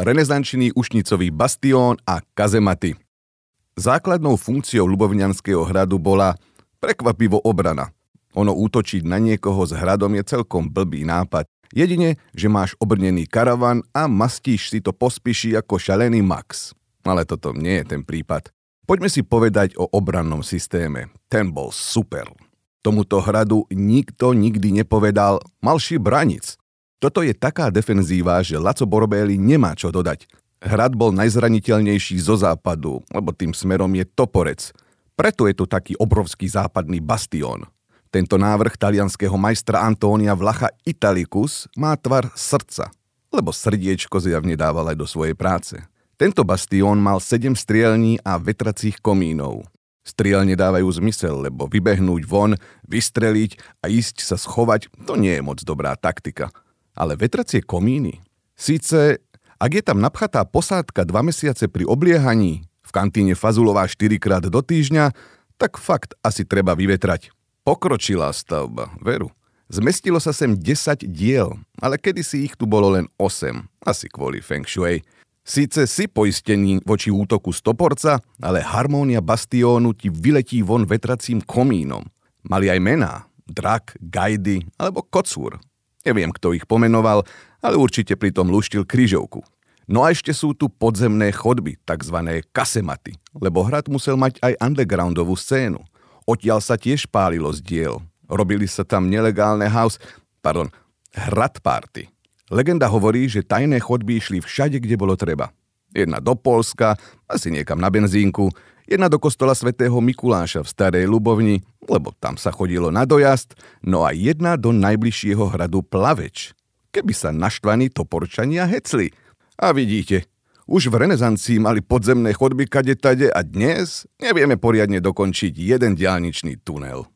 renesančný ušnicový bastión a kazematy. Základnou funkciou Lubovňanského hradu bola prekvapivo obrana. Ono útočiť na niekoho s hradom je celkom blbý nápad. Jedine, že máš obrnený karavan a mastíš si to pospíši ako šalený Max. Ale toto nie je ten prípad. Poďme si povedať o obrannom systéme. Ten bol super. Tomuto hradu nikto nikdy nepovedal malší branic. Toto je taká defenzíva, že Laco Borbéli nemá čo dodať. Hrad bol najzraniteľnejší zo západu, lebo tým smerom je Toporec. Preto je tu taký obrovský západný bastión. Tento návrh talianského majstra Antónia Vlacha Italicus má tvar srdca, lebo srdiečko zjavne dával aj do svojej práce. Tento bastión mal 7 strielní a vetracích komínov. Strielne dávajú zmysel, lebo vybehnúť von, vystreliť a ísť sa schovať, to nie je moc dobrá taktika – ale vetracie komíny. Síce, ak je tam napchatá posádka dva mesiace pri obliehaní, v kantíne Fazulová 4 krát do týždňa, tak fakt asi treba vyvetrať. Pokročilá stavba, veru. Zmestilo sa sem 10 diel, ale kedysi ich tu bolo len 8, asi kvôli Feng Shui. Síce si poistený voči útoku stoporca, ale harmónia bastiónu ti vyletí von vetracím komínom. Mali aj mená, drak, gajdy alebo kocúr. Neviem, kto ich pomenoval, ale určite pritom luštil kryžovku. No a ešte sú tu podzemné chodby, tzv. kasematy, lebo hrad musel mať aj undergroundovú scénu. Odtiaľ sa tiež pálilo z diel. Robili sa tam nelegálne house, pardon, hrad party. Legenda hovorí, že tajné chodby išli všade, kde bolo treba. Jedna do Polska, asi niekam na benzínku, jedna do kostola svätého Mikuláša v Starej Lubovni, lebo tam sa chodilo na dojazd, no a jedna do najbližšieho hradu Plaveč, keby sa naštvaní toporčania hecli. A vidíte, už v renesancii mali podzemné chodby kade tade a dnes nevieme poriadne dokončiť jeden diálničný tunel.